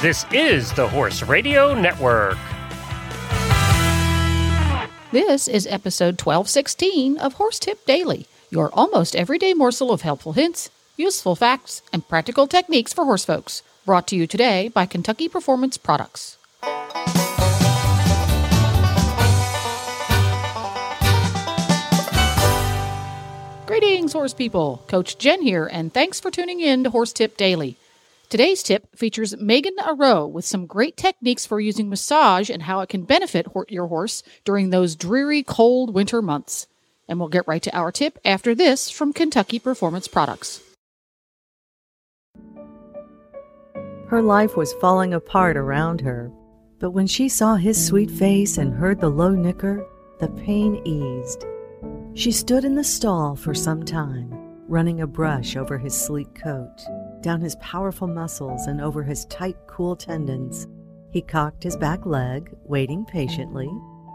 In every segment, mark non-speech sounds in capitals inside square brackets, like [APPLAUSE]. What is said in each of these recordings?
This is the Horse Radio Network. This is episode 1216 of Horse Tip Daily, your almost everyday morsel of helpful hints, useful facts, and practical techniques for horse folks. Brought to you today by Kentucky Performance Products. Greetings, horse people. Coach Jen here, and thanks for tuning in to Horse Tip Daily. Today's tip features Megan Ayrault with some great techniques for using massage and how it can benefit your horse during those dreary, cold winter months. And we'll get right to our tip after this from Kentucky Performance Products. Her life was falling apart around her, but when she saw his sweet face and heard the low nicker, the pain eased. She stood in the stall for some time, running a brush over his sleek coat, down his powerful muscles, and over his tight, cool tendons. He cocked his back leg, waiting patiently.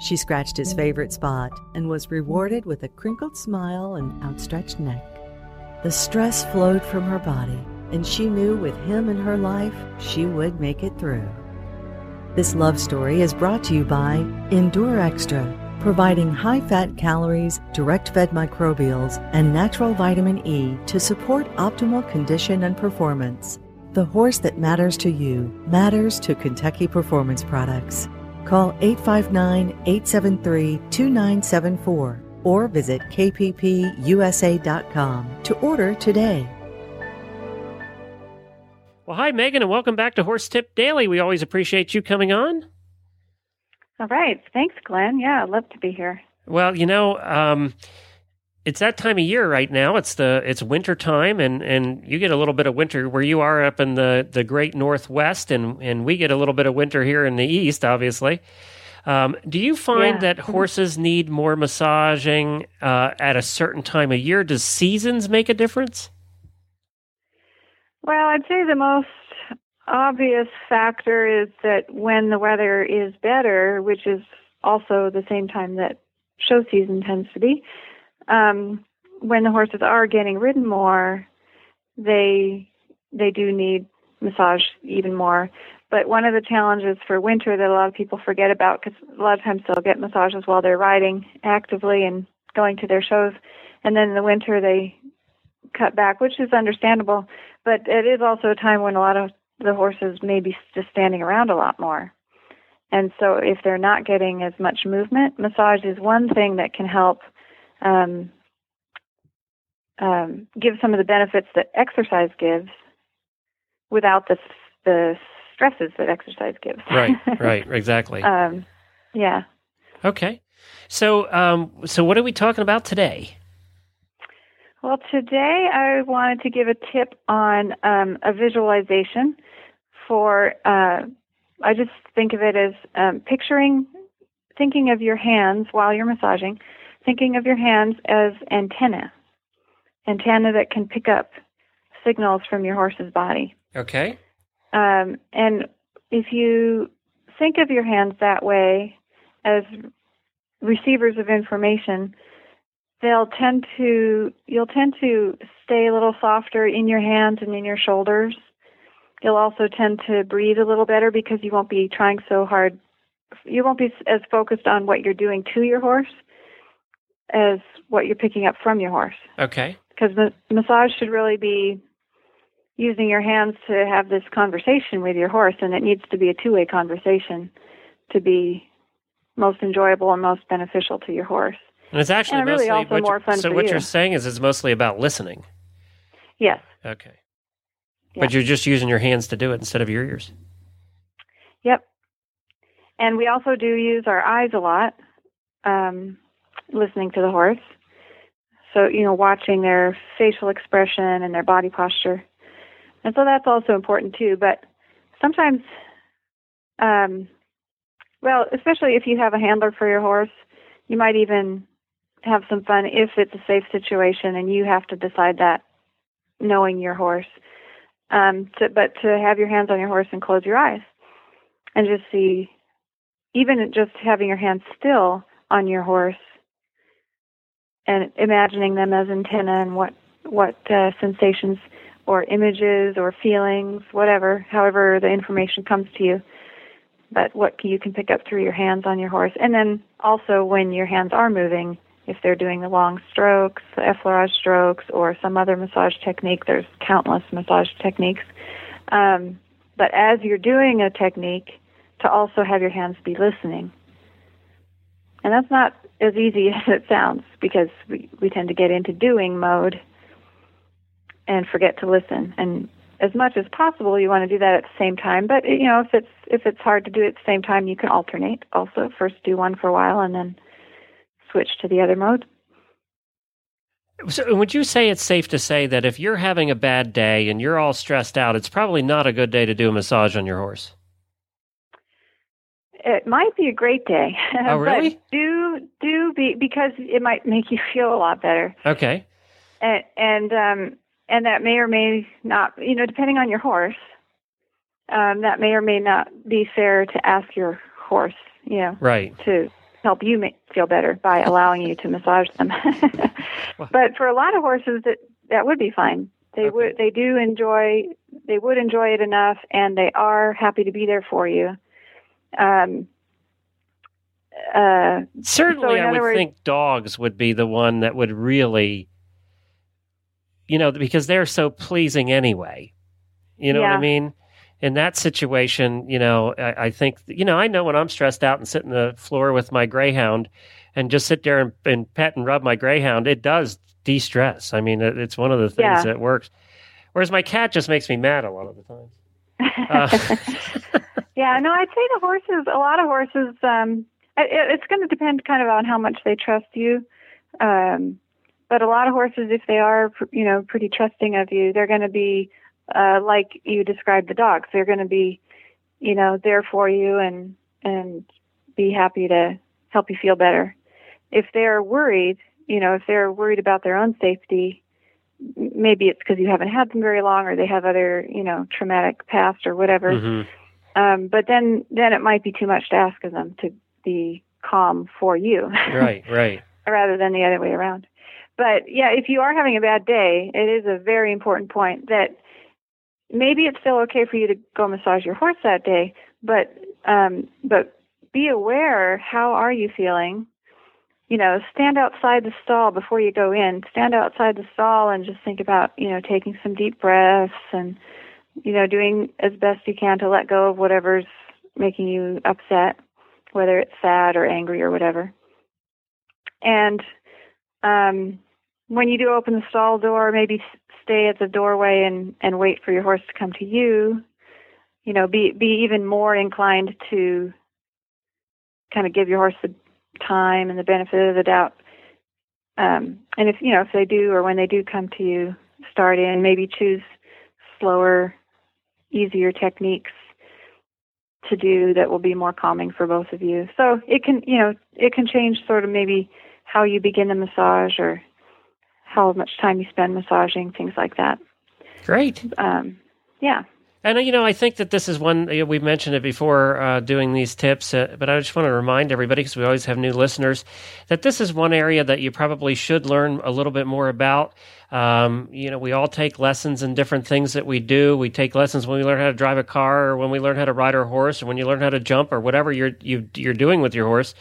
She scratched his favorite spot and was rewarded with a crinkled smile and outstretched neck. The stress flowed from her body, and she knew with him in her life, she would make it through. This love story is brought to you by Endure Extra, providing high fat calories, direct fed microbials, and natural vitamin E to support optimal condition and performance. The horse that matters to you matters to Kentucky Performance Products. Call 859 873 2974 or visit kppusa.com to order today. Well, hi, Megan, and welcome back to Horse Tip Daily. We always appreciate you coming on. All right. Thanks, Glenn. Yeah, I'd love to be here. Well, you know, um, it's that time of year right now. It's the it's winter time, and and you get a little bit of winter where you are up in the the great northwest, and and we get a little bit of winter here in the east, obviously. Um, do you find Yeah. that horses need more massaging uh, at a certain time of year? Does seasons make a difference? Well, I'd say the most obvious factor is that when the weather is better, which is also the same time that show season tends to be, um, when the horses are getting ridden more, they they do need massage even more. But one of the challenges for winter that a lot of people forget about, because a lot of times they'll get massages while they're riding actively and going to their shows, and then in the winter they cut back, which is understandable. But it is also a time when a lot of the horses may be just standing around a lot more. And so if they're not getting as much movement, massage is one thing that can help um, um, give some of the benefits that exercise gives without the the stresses that exercise gives. Right, [LAUGHS] right, exactly. um, yeah. Okay, so um, so what are we talking about today? Well, today I wanted to give a tip on um, a visualization for. Uh, I just think of it as um, picturing, thinking of your hands while you're massaging, thinking of your hands as antenna, antenna that can pick up signals from your horse's body. Okay. Um, and if you think of your hands that way as receivers of information, they'll tend to you'll tend to stay a little softer in your hands and in your shoulders. You'll also tend to breathe a little better because you won't be trying so hard. You won't be as focused on what you're doing to your horse as what you're picking up from your horse Okay. because ma- massage should really be using your hands to have this conversation with your horse, and it needs to be a two way conversation to be most enjoyable and most beneficial to your horse. And it's actually And really mostly also what more fun So what you. you're saying is it's mostly about listening. Yes. Okay. Yeah. But you're just using your hands to do it instead of your ears. Yep. And we also do use our eyes a lot, um, listening to the horse. So, you know, watching their facial expression and their body posture. And so that's also important too. But sometimes, um, well, especially if you have a handler for your horse, you might even have some fun if it's a safe situation and you have to decide that knowing your horse. Um, to, but to have your hands on your horse and close your eyes and just see, even just having your hands still on your horse and imagining them as antenna and what what uh, sensations or images or feelings, whatever, however the information comes to you. But what you can pick up through your hands on your horse. And then also when your hands are moving, if they're doing the long strokes, the effleurage strokes, or some other massage technique, there's countless massage techniques. Um, but as you're doing a technique, to also have your hands be listening. And that's not as easy [LAUGHS] as it sounds because we, we tend to get into doing mode and forget to listen. And as much as possible, you want to do that at the same time. But you know, if it's if it's hard to do it at the same time, you can alternate. Also, first do one for a while and then switch to the other mode. So, would you say it's safe to say that if you're having a bad day and you're all stressed out, it's probably not a good day to do a massage on your horse? It might be a great day. Oh, [LAUGHS] really? do do be because it might make you feel a lot better. Okay. And and um and that may or may not, you know, depending on your horse, um, that may or may not be fair to ask your horse, you know, right, to help you make, feel better by [LAUGHS] allowing you to massage them. [LAUGHS] but for a lot of horses, that that would be fine. They okay. would, they do enjoy, they would enjoy it enough, and they are happy to be there for you. Um, uh, Certainly, so I would words, think dogs would be the one that would really you know, because they're so pleasing anyway. You know yeah. what I mean? In that situation, you know, I, I, think, you know, I know when I'm stressed out and sit in the floor with my greyhound and just sit there and, and pet and rub my greyhound, it does de stress. I mean, it, it's one of the things yeah. that works. Whereas my cat just makes me mad a lot of the times. Uh, [LAUGHS] [LAUGHS] yeah, no, I'd say the horses, a lot of horses, um, it, it's going to depend kind of on how much they trust you. Um, but a lot of horses, if they are, you know, pretty trusting of you, they're going to be uh, like you described the dogs. They're going to be, you know, there for you and and be happy to help you feel better. If they're worried, you know, if they're worried about their own safety, maybe it's because you haven't had them very long, or they have other, you know, traumatic past or whatever. Mm-hmm. Um, but then then it might be too much to ask of them to be calm for you. [LAUGHS] right, right. rather than the other way around. But yeah, if you are having a bad day, it is a very important point that maybe it's still okay for you to go massage your horse that day, but um, but be aware how are you feeling. You know, stand outside the stall before you go in. Stand outside the stall and just think about you know taking some deep breaths and you know doing as best you can to let go of whatever's making you upset, whether it's sad or angry or whatever. And um, when you do open the stall door, maybe stay at the doorway and and wait for your horse to come to you. You know, be be even more inclined to kind of give your horse the time and the benefit of the doubt. Um, and if you know if they do or when they do come to you, start in maybe choose slower, easier techniques to do that will be more calming for both of you. So it can you know it can change sort of maybe how you begin the massage or how much time you spend massaging, things like that. Great. Um, yeah. And you know, I think that this is one we've mentioned it before uh, doing these tips, uh, but I just want to remind everybody because we always have new listeners that this is one area that you probably should learn a little bit more about. Um, you know, we all take lessons in different things that we do. We take lessons when we learn how to drive a car, or when we learn how to ride our horse, or when you learn how to jump, or whatever you're you, are you are doing with your horse.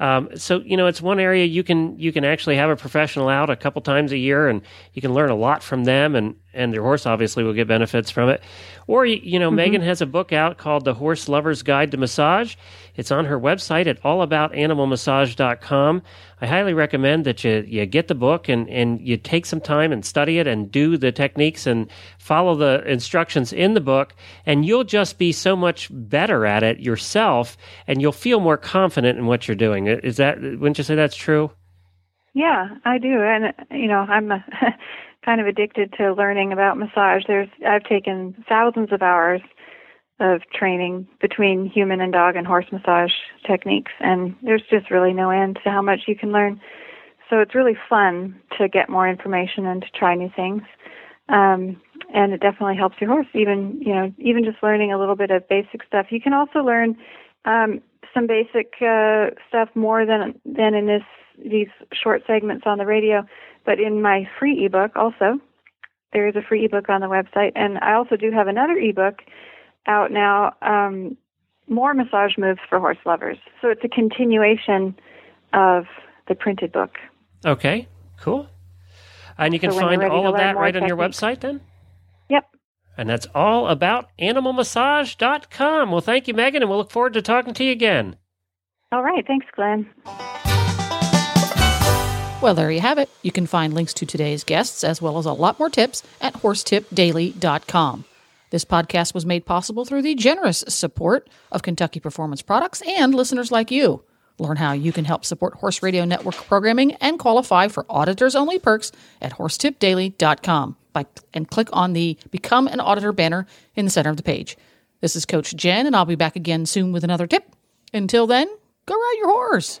Um, so you know, it's one area you can you can actually have a professional out a couple times a year, and you can learn a lot from them, and and your horse obviously will get benefits from it. Or you know, mm-hmm. Megan has a book out called The Horse Lover's Guide to Massage. It's on her website at allaboutanimalmassage.com. I highly recommend that you, you get the book and, and you take some time and study it and do the techniques and follow the instructions in the book. And you'll just be so much better at it yourself and you'll feel more confident in what you're doing. Is that, wouldn't you say that's true? Yeah, I do. And, you know, I'm a, [LAUGHS] kind of addicted to learning about massage. There's, I've taken thousands of hours of training between human and dog and horse massage techniques, and there's just really no end to how much you can learn. So it's really fun to get more information and to try new things. Um, and it definitely helps your horse. Even you know, even just learning a little bit of basic stuff. You can also learn um, some basic uh, stuff more than than in this these short segments on the radio. But in my free ebook, also, there is a free ebook on the website, and I also do have another ebook out now. Um, more massage moves for horse lovers. So it's a continuation of the printed book. Okay, cool. And you can So find all of that right on your website then? Yep. And that's all about animalmassage.com. Well, thank you, Megan, and we'll look forward to talking to you again. All right. Thanks, Glenn. Well, there you have it. You can find links to today's guests as well as a lot more tips at horsetipdaily.com. This podcast was made possible through the generous support of Kentucky Performance Products and listeners like you. Learn how you can help support Horse Radio Network programming and qualify for auditors only perks at horsetipdaily.com by, and click on the Become an Auditor banner in the center of the page. This is Coach Jen, and I'll be back again soon with another tip. Until then, go ride your horse.